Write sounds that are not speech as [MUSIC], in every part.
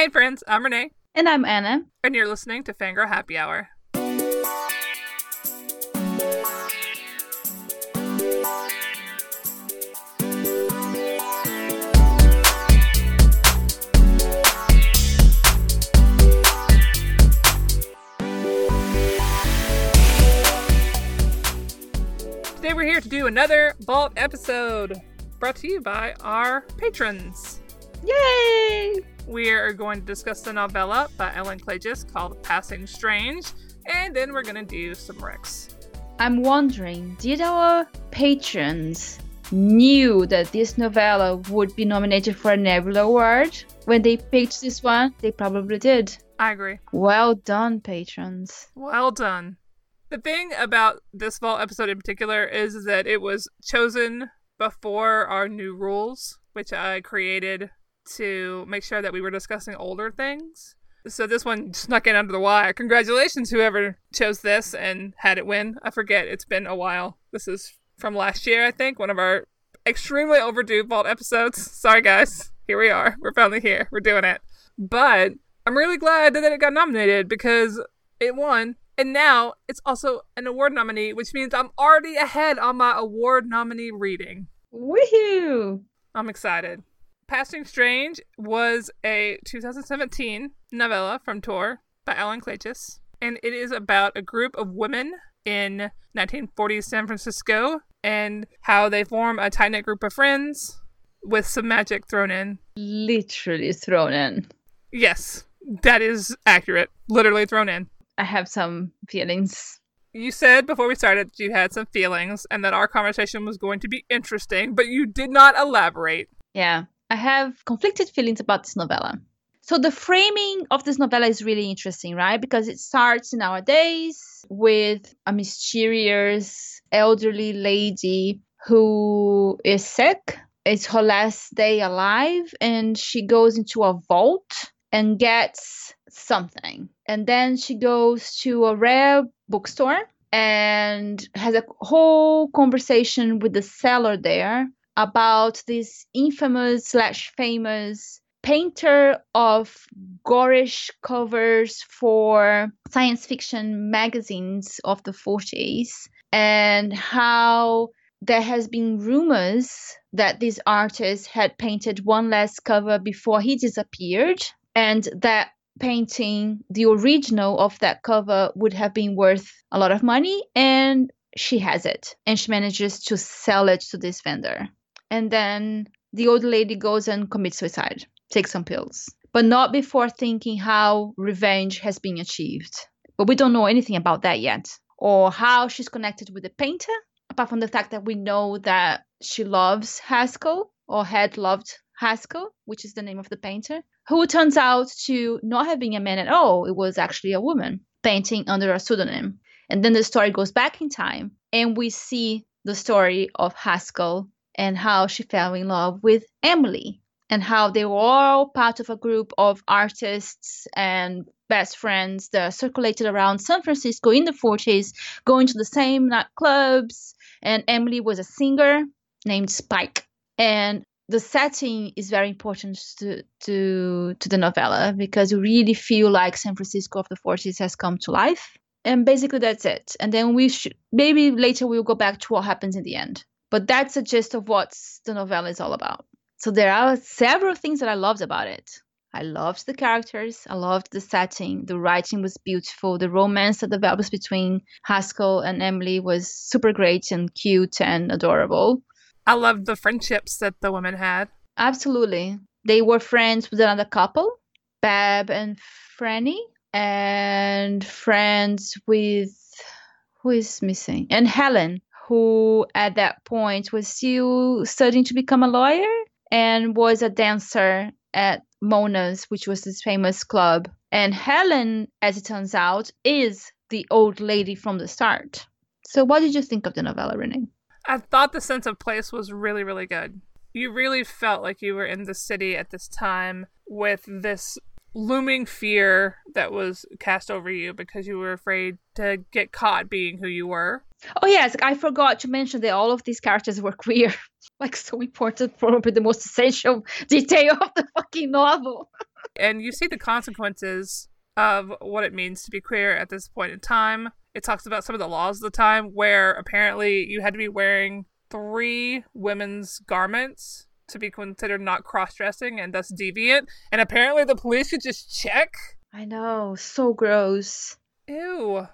Hey, friends, I'm Renee. And I'm Anna. And you're listening to Fangirl Happy Hour. Today we're here to do another Vault episode brought to you by our patrons. Yay! We are going to discuss the novella by Ellen Klages called Passing Strange, and then we're going to do some Rex. I'm wondering, did our patrons knew that this novella would be nominated for a Nebula Award when they picked this one? They probably did. I agree. Well done, patrons. Well done. The thing about this fall episode in particular is that it was chosen before our new rules, which I created to make sure that we were discussing older things. So this one snuck in under the wire. Congratulations, whoever chose this and had it win. I forget, it's been a while. This is from last year, I think, one of our extremely overdue vault episodes. [LAUGHS] Sorry, guys. Here we are. We're finally here. We're doing it. But I'm really glad that it got nominated because it won and now it's also an award nominee, which means I'm already ahead on my award nominee reading. Woohoo! I'm excited. Passing Strange was a 2017 novella from Tor by Ellen Klages, and it is about a group of women in 1940s San Francisco and how they form a tight knit group of friends with some magic thrown in. Literally thrown in. Yes, that is accurate. Literally thrown in. I have some feelings. You said before we started that you had some feelings and that our conversation was going to be interesting, but you did not elaborate. Yeah, I have conflicted feelings about this novella. So the framing of this novella is really interesting, right? Because it starts nowadays with a mysterious elderly lady who is sick. It's her last day alive, and she goes into a vault and gets something. And then she goes to a rare bookstore and has a whole conversation with the seller there about this infamous slash famous painter of gorish covers for science fiction magazines of the 40s and how there has been rumors that this artist had painted one last cover before he disappeared and that painting the original of that cover would have been worth a lot of money and she has it and she manages to sell it to this vendor and then the old lady goes and commits suicide takes some pills but not before thinking how revenge has been achieved but we don't know anything about that yet or how she's connected with the painter apart from the fact that we know that she loves haskell or had loved haskell which is the name of the painter who turns out to not have been a man at all. It was actually a woman painting under a pseudonym. And then the story goes back in time, and we see the story of Haskell and how she fell in love with Emily, and how they were all part of a group of artists and best friends that circulated around San Francisco in the 40s, going to the same nightclubs. And Emily was a singer named Spike. And the setting is very important to, to to the novella because you really feel like San Francisco of the 40s has come to life. And basically that's it. And then we should maybe later we'll go back to what happens in the end. But that's the gist of what the novella is all about. So there are several things that I loved about it. I loved the characters. I loved the setting. The writing was beautiful. The romance that develops between Haskell and Emily was super great and cute and adorable. I loved the friendships that the women had. Absolutely. They were friends with another couple, Bab and Franny, and friends with who is missing? And Helen, who at that point was still studying to become a lawyer and was a dancer at Mona's, which was this famous club. And Helen, as it turns out, is the old lady from the start. So, what did you think of the novella, Renee? I thought the sense of place was really, really good. You really felt like you were in the city at this time with this looming fear that was cast over you because you were afraid to get caught being who you were. Oh yes, I forgot to mention that all of these characters were queer. [LAUGHS] like so important, probably the most essential detail of the fucking novel. [LAUGHS] and you see the consequences of what it means to be queer at this point in time. It talks about some of the laws of the time where apparently you had to be wearing three women's garments to be considered not cross dressing and thus deviant. And apparently the police could just check. I know, so gross. Ew.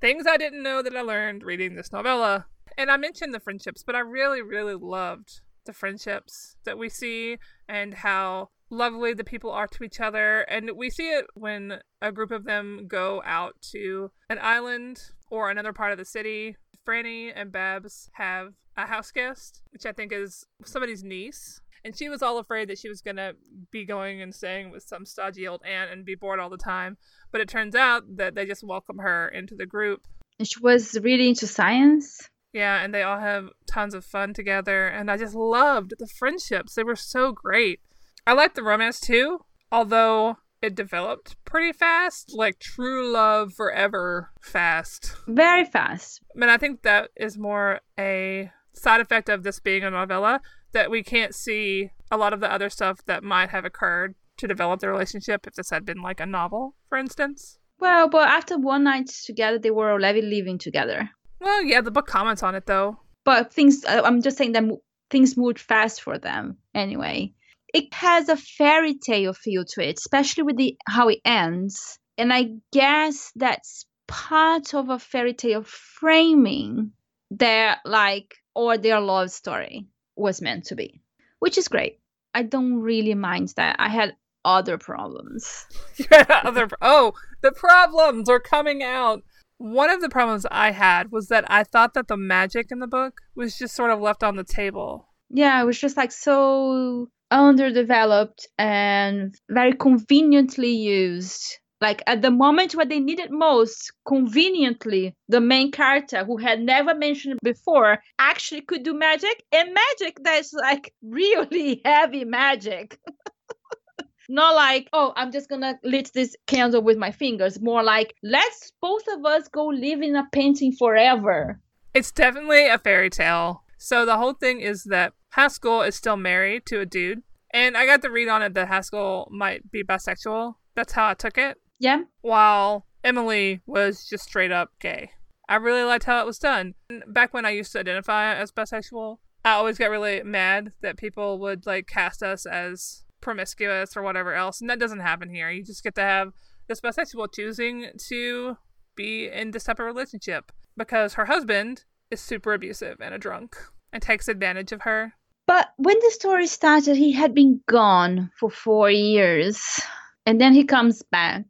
Things I didn't know that I learned reading this novella. And I mentioned the friendships, but I really, really loved the friendships that we see and how lovely the people are to each other. And we see it when a group of them go out to an island or another part of the city. Franny and Babs have a house guest, which I think is somebody's niece. And she was all afraid that she was going to be going and staying with some stodgy old aunt and be bored all the time. But it turns out that they just welcome her into the group. And she was really into science. Yeah, and they all have tons of fun together. And I just loved the friendships. They were so great. I liked the romance too, although it developed pretty fast, like true love forever fast. Very fast. And I think that is more a side effect of this being a novella that we can't see a lot of the other stuff that might have occurred to develop the relationship if this had been like a novel, for instance. Well, but after one night together, they were already living together. Well, yeah, the book comments on it though. But things, uh, I'm just saying that things moved fast for them anyway it has a fairy tale feel to it, especially with the how it ends. And I guess that's part of a fairy tale framing their like or their love story was meant to be, which is great. I don't really mind that. I had other problems. [LAUGHS] yeah, other oh, the problems are coming out. One of the problems I had was that I thought that the magic in the book was just sort of left on the table. Yeah, it was just like so underdeveloped and very conveniently used. Like at the moment where they needed most, conveniently, the main character who had never mentioned before actually could do magic and magic that's like [LAUGHS] really heavy magic. [LAUGHS] Not like, oh, I'm just gonna lit this candle with my fingers. More like, let's both of us go live in a painting forever. It's definitely a fairy tale. So the whole thing is that Haskell is still married to a dude. And I got the read on it that Haskell might be bisexual. That's how I took it. Yeah. While Emily was just straight up gay. I really liked how it was done. Back when I used to identify as bisexual, I always got really mad that people would like cast us as promiscuous or whatever else. And that doesn't happen here. You just get to have this bisexual choosing to be in this type of relationship because her husband is super abusive and a drunk and takes advantage of her. But when the story started, he had been gone for four years. And then he comes back.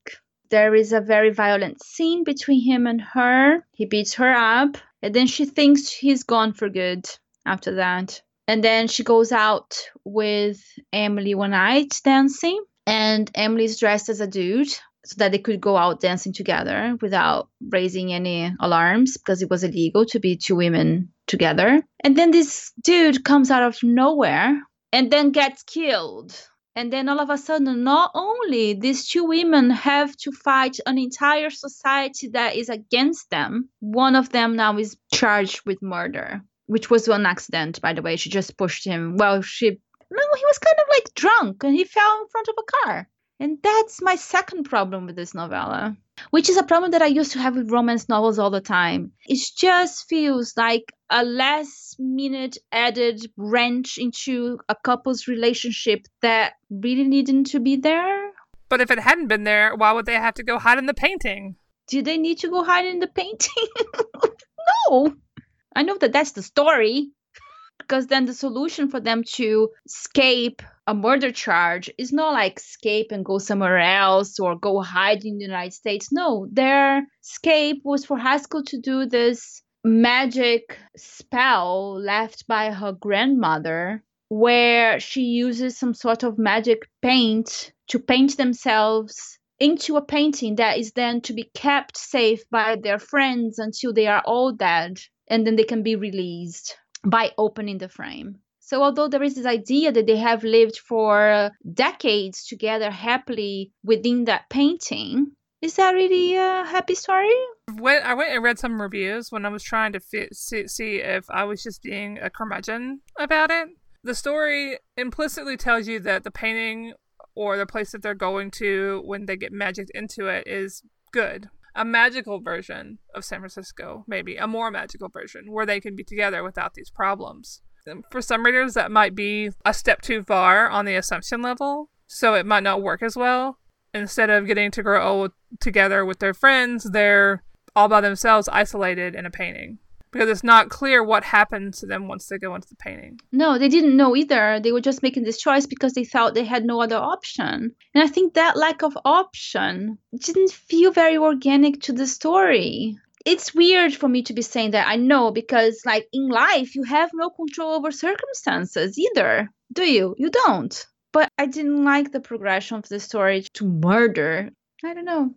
There is a very violent scene between him and her. He beats her up. And then she thinks he's gone for good after that. And then she goes out with Emily one night dancing. And Emily's dressed as a dude so that they could go out dancing together without raising any alarms because it was illegal to be two women together. And then this dude comes out of nowhere and then gets killed. And then all of a sudden, not only these two women have to fight an entire society that is against them, one of them now is charged with murder, which was an accident, by the way. She just pushed him. Well, she. No, he was kind of like drunk and he fell in front of a car. And that's my second problem with this novella, which is a problem that I used to have with romance novels all the time. It just feels like a last minute added wrench into a couple's relationship that really needed to be there. But if it hadn't been there, why would they have to go hide in the painting? Do they need to go hide in the painting? [LAUGHS] no. I know that that's the story, because then the solution for them to escape a murder charge is not like escape and go somewhere else or go hide in the United States. No, their escape was for Haskell to do this magic spell left by her grandmother where she uses some sort of magic paint to paint themselves into a painting that is then to be kept safe by their friends until they are all dead and then they can be released by opening the frame. So, although there is this idea that they have lived for decades together happily within that painting, is that really a happy story? When I went and read some reviews when I was trying to fit, see, see if I was just being a curmudgeon about it. The story implicitly tells you that the painting or the place that they're going to when they get magicked into it is good. A magical version of San Francisco, maybe a more magical version where they can be together without these problems. For some readers, that might be a step too far on the assumption level, so it might not work as well. Instead of getting to grow old together with their friends, they're all by themselves, isolated in a painting because it's not clear what happens to them once they go into the painting. No, they didn't know either. They were just making this choice because they thought they had no other option. And I think that lack of option didn't feel very organic to the story. It's weird for me to be saying that, I know, because like in life, you have no control over circumstances either, do you? You don't. But I didn't like the progression of the story to murder. I don't know.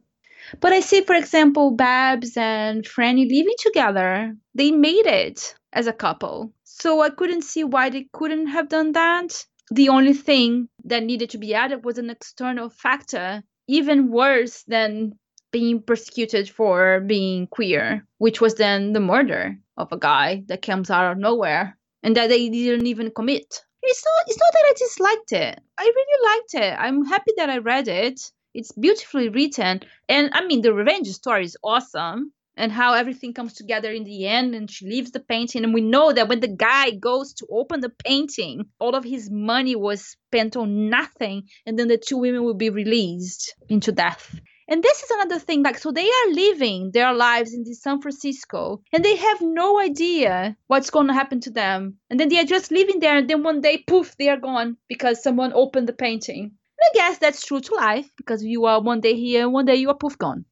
But I see, for example, Babs and Franny living together. They made it as a couple. So I couldn't see why they couldn't have done that. The only thing that needed to be added was an external factor, even worse than being persecuted for being queer, which was then the murder of a guy that comes out of nowhere and that they didn't even commit. It's not it's not that I disliked it. I really liked it. I'm happy that I read it. It's beautifully written. And I mean, the revenge story is awesome. And how everything comes together in the end, and she leaves the painting. And we know that when the guy goes to open the painting, all of his money was spent on nothing. And then the two women will be released into death. And this is another thing, like, so they are living their lives in this San Francisco and they have no idea what's going to happen to them. And then they are just living there, and then one day, poof, they are gone because someone opened the painting. I guess that's true to life because you are one day here, and one day you are poof gone.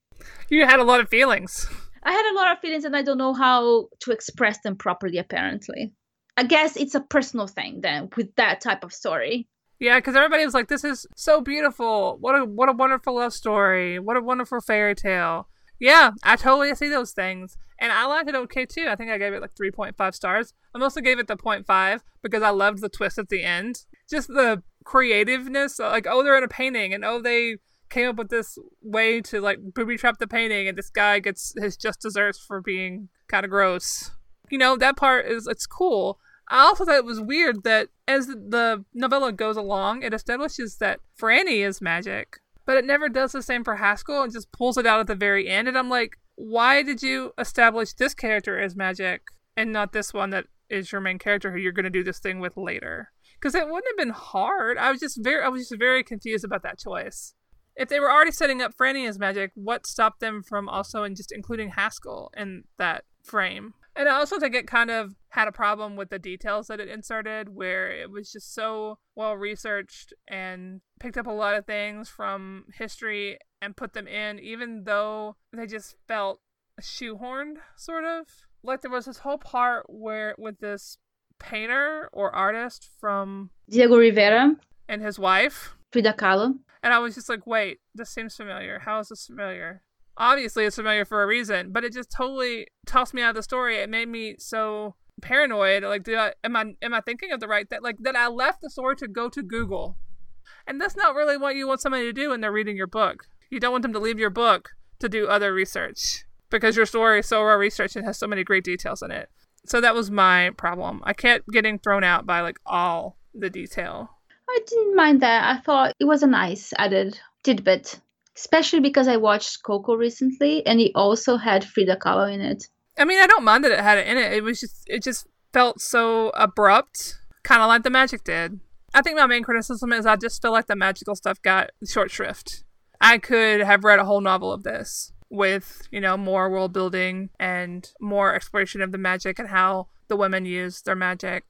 You had a lot of feelings. I had a lot of feelings and I don't know how to express them properly, apparently. I guess it's a personal thing then with that type of story. Yeah, because everybody was like, "This is so beautiful! What a what a wonderful love story! What a wonderful fairy tale!" Yeah, I totally see those things, and I liked it okay too. I think I gave it like three point five stars. I mostly gave it the 0.5 because I loved the twist at the end. Just the creativeness uh, like oh they're in a painting and oh they came up with this way to like booby trap the painting and this guy gets his just desserts for being kind of gross you know that part is it's cool i also thought it was weird that as the novella goes along it establishes that franny is magic but it never does the same for haskell and just pulls it out at the very end and i'm like why did you establish this character as magic and not this one that is your main character who you're going to do this thing with later because it wouldn't have been hard. I was just very, I was just very confused about that choice. If they were already setting up Franny as magic, what stopped them from also and just including Haskell in that frame? And I also think it kind of had a problem with the details that it inserted, where it was just so well researched and picked up a lot of things from history and put them in, even though they just felt shoehorned, sort of. Like there was this whole part where with this painter or artist from Diego Rivera and his wife Frida Kahlo. And I was just like, wait, this seems familiar. How is this familiar? Obviously, it's familiar for a reason, but it just totally tossed me out of the story. It made me so paranoid. Like, do I, am I am I thinking of the right that like that I left the story to go to Google, and that's not really what you want somebody to do when they're reading your book. You don't want them to leave your book to do other research because your story is so well researched and has so many great details in it. So that was my problem. I kept getting thrown out by like all the detail. I didn't mind that. I thought it was a nice added tidbit, especially because I watched Coco recently and it also had Frida Kahlo in it. I mean, I don't mind that it had it in it. It was just it just felt so abrupt, kind of like the magic did. I think my main criticism is I just feel like the magical stuff got short shrift. I could have read a whole novel of this with, you know, more world building and more exploration of the magic and how the women use their magic.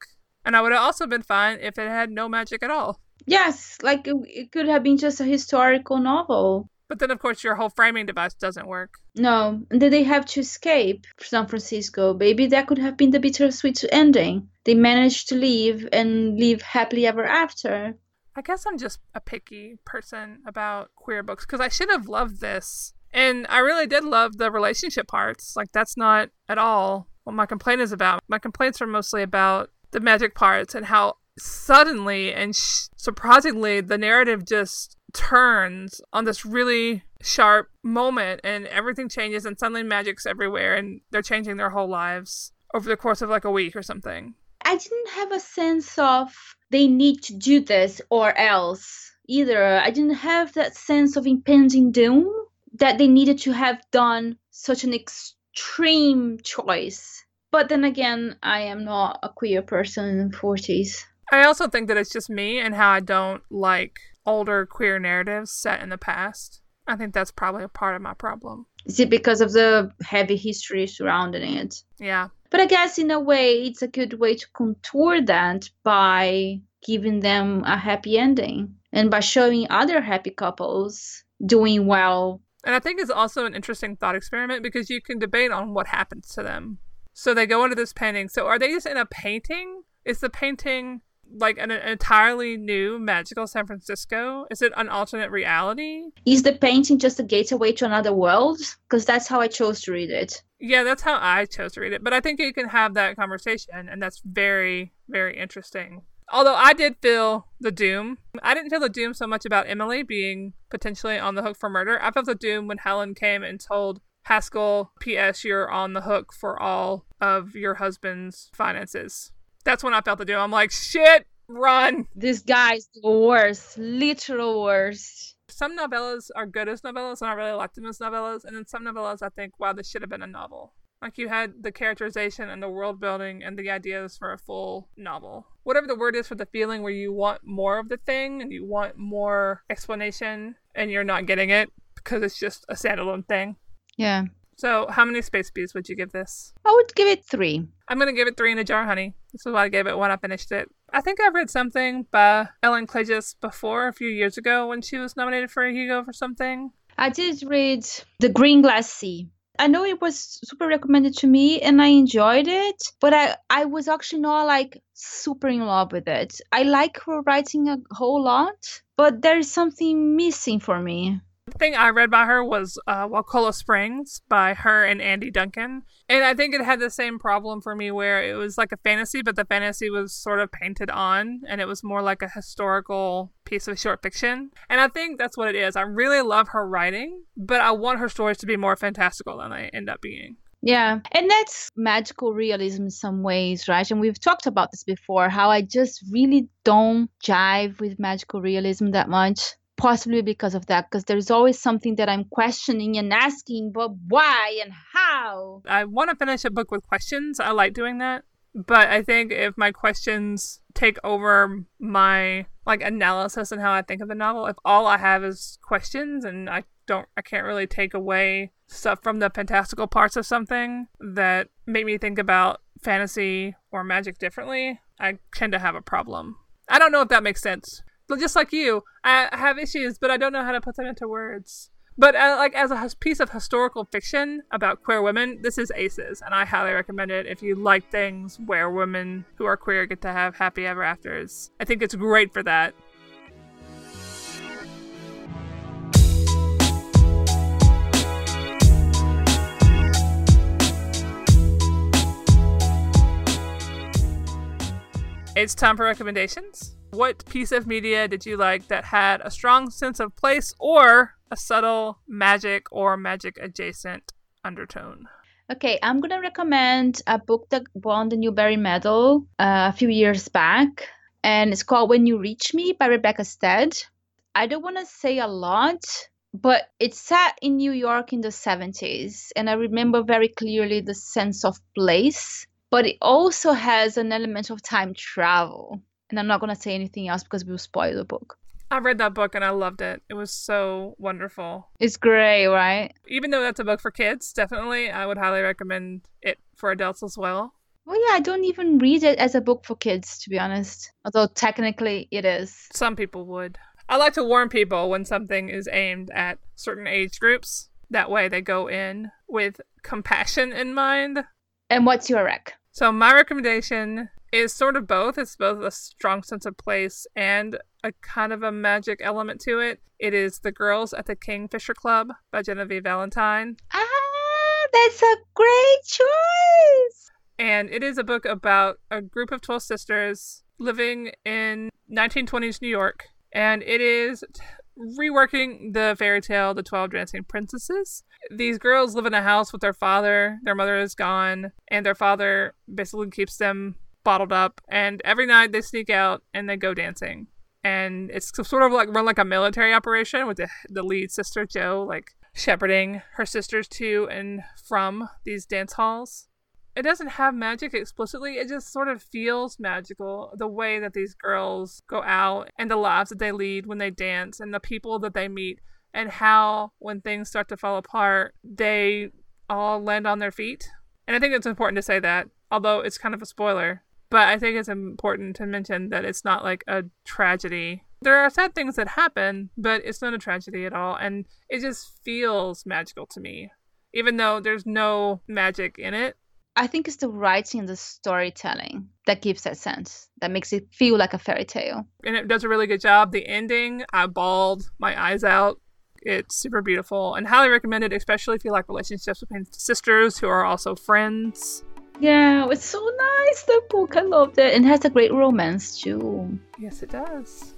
And I would have also been fine if it had no magic at all. Yes, like it, it could have been just a historical novel. But then, of course, your whole framing device doesn't work. No, and then they have to escape San Francisco. Maybe that could have been the bittersweet ending. They managed to leave and live happily ever after. I guess I'm just a picky person about queer books because I should have loved this and I really did love the relationship parts. Like, that's not at all what my complaint is about. My complaints are mostly about the magic parts and how suddenly and sh- surprisingly the narrative just turns on this really sharp moment and everything changes and suddenly magic's everywhere and they're changing their whole lives over the course of like a week or something. I didn't have a sense of they need to do this or else either. I didn't have that sense of impending doom that they needed to have done such an extreme choice. But then again, I am not a queer person in the 40s. I also think that it's just me and how I don't like older queer narratives set in the past. I think that's probably a part of my problem. Is it because of the heavy history surrounding it? Yeah. But I guess in a way, it's a good way to contour that by giving them a happy ending and by showing other happy couples doing well. And I think it's also an interesting thought experiment because you can debate on what happens to them. So they go into this painting. So are they just in a painting? Is the painting like an, an entirely new magical San Francisco? Is it an alternate reality? Is the painting just a gateway to another world? Because that's how I chose to read it. Yeah, that's how I chose to read it. But I think you can have that conversation, and that's very, very interesting. Although I did feel the doom. I didn't feel the doom so much about Emily being potentially on the hook for murder. I felt the doom when Helen came and told Haskell, P.S., you're on the hook for all of your husband's finances. That's when I felt the doom. I'm like, shit, run. This guy's the worst, literal worst. Some novellas are good as novellas, and I really like them as novellas. And then some novellas, I think, wow, this should have been a novel. Like you had the characterization and the world building and the ideas for a full novel. Whatever the word is for the feeling where you want more of the thing and you want more explanation and you're not getting it because it's just a standalone thing. Yeah. So, how many space bees would you give this? I would give it three. I'm going to give it three in a jar, honey. This is why I gave it when I finished it. I think I've read something by Ellen Klages before, a few years ago, when she was nominated for a Hugo for something. I did read The Green Glass Sea. I know it was super recommended to me and I enjoyed it, but I, I was actually not like super in love with it. I like her writing a whole lot, but there is something missing for me thing I read by her was uh, Springs by her and Andy Duncan. And I think it had the same problem for me where it was like a fantasy, but the fantasy was sort of painted on and it was more like a historical piece of short fiction. And I think that's what it is. I really love her writing, but I want her stories to be more fantastical than they end up being. Yeah. And that's magical realism in some ways, right? And we've talked about this before how I just really don't jive with magical realism that much possibly because of that because there's always something that i'm questioning and asking but why and how? I want to finish a book with questions. I like doing that. But i think if my questions take over my like analysis and how i think of the novel if all i have is questions and i don't i can't really take away stuff from the fantastical parts of something that make me think about fantasy or magic differently i tend to have a problem. I don't know if that makes sense just like you, I have issues, but I don't know how to put them into words. But uh, like as a piece of historical fiction about queer women, this is Aces, and I highly recommend it if you like things where women who are queer get to have happy ever afters. I think it's great for that. It's time for recommendations. What piece of media did you like that had a strong sense of place or a subtle magic or magic adjacent undertone? Okay, I'm gonna recommend a book that won the Newbery Medal uh, a few years back, and it's called When You Reach Me by Rebecca Stead. I don't want to say a lot, but it's set in New York in the 70s, and I remember very clearly the sense of place, but it also has an element of time travel and I'm not going to say anything else because we'll spoil the book. I read that book and I loved it. It was so wonderful. It's great, right? Even though that's a book for kids, definitely, I would highly recommend it for adults as well. Well, yeah, I don't even read it as a book for kids, to be honest. Although technically it is. Some people would. I like to warn people when something is aimed at certain age groups. That way they go in with compassion in mind. And what's your rec? So, my recommendation is sort of both. It's both a strong sense of place and a kind of a magic element to it. It is The Girls at the Kingfisher Club by Genevieve Valentine. Ah, that's a great choice. And it is a book about a group of 12 sisters living in 1920s New York. And it is reworking the fairy tale, The 12 Dancing Princesses. These girls live in a house with their father. Their mother is gone, and their father basically keeps them bottled up, and every night they sneak out and they go dancing. and it's sort of like run like a military operation with the the lead sister Jo like shepherding her sisters to and from these dance halls. It doesn't have magic explicitly, it just sort of feels magical the way that these girls go out and the lives that they lead when they dance and the people that they meet and how when things start to fall apart, they all land on their feet. And I think it's important to say that, although it's kind of a spoiler. But I think it's important to mention that it's not like a tragedy. There are sad things that happen, but it's not a tragedy at all. And it just feels magical to me, even though there's no magic in it. I think it's the writing and the storytelling that gives that sense, that makes it feel like a fairy tale. And it does a really good job. The ending, I bawled my eyes out. It's super beautiful and highly recommended, especially if you like relationships between sisters who are also friends. Yeah, it's so nice. The book, I loved it. And it has a great romance too. Yes, it does.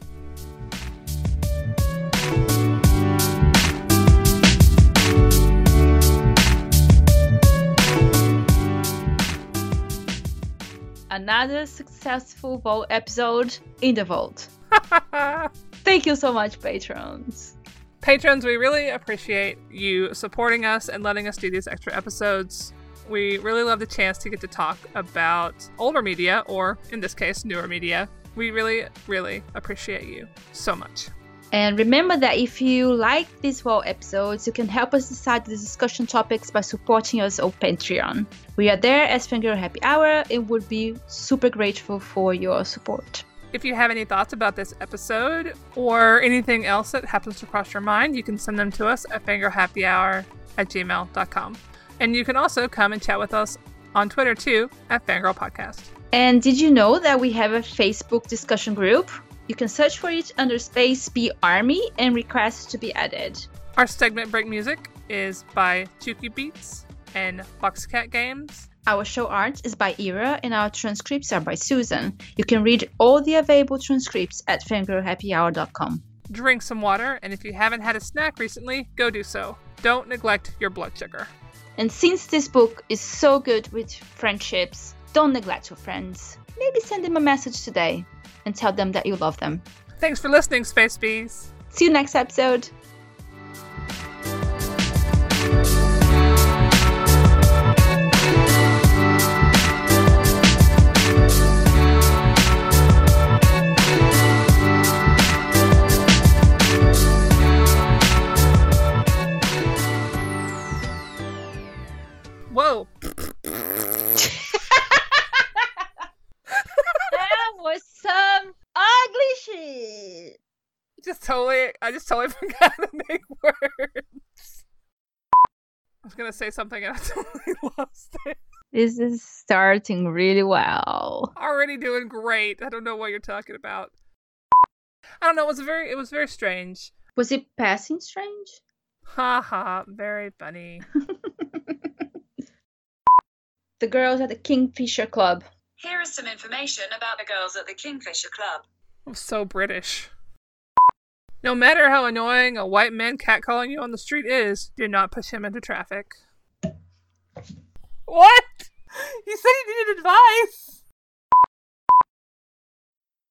Another successful Vault episode in the Vault. [LAUGHS] Thank you so much, patrons. Patrons, we really appreciate you supporting us and letting us do these extra episodes. We really love the chance to get to talk about older media, or in this case, newer media. We really, really appreciate you so much. And remember that if you like these Vault episodes, you can help us decide the discussion topics by supporting us on Patreon. We are there as Fangirl Happy Hour and would be super grateful for your support. If you have any thoughts about this episode or anything else that happens to cross your mind, you can send them to us at fangirlhappyhour at gmail.com. And you can also come and chat with us on Twitter too at Fangirl Podcast. And did you know that we have a Facebook discussion group? You can search for it under Space Bee Army and request to be added. Our segment break music is by Chuki Beats and Boxcat Games. Our show art is by Ira and our transcripts are by Susan. You can read all the available transcripts at fangirlhappyhour.com. Drink some water, and if you haven't had a snack recently, go do so. Don't neglect your blood sugar. And since this book is so good with friendships, don't neglect your friends. Maybe send them a message today and tell them that you love them. Thanks for listening, Space Bees. See you next episode. Just totally, I just totally [LAUGHS] forgot to make words. I was gonna say something and I [LAUGHS] totally lost it. This is starting really well. Already doing great. I don't know what you're talking about. I don't know. It was very, it was very strange. Was it passing strange? Ha ha. Very funny. [LAUGHS] The girls at the Kingfisher Club. Here is some information about the girls at the Kingfisher Club. I'm so British. No matter how annoying a white man catcalling you on the street is, do not push him into traffic. What? You said you needed advice.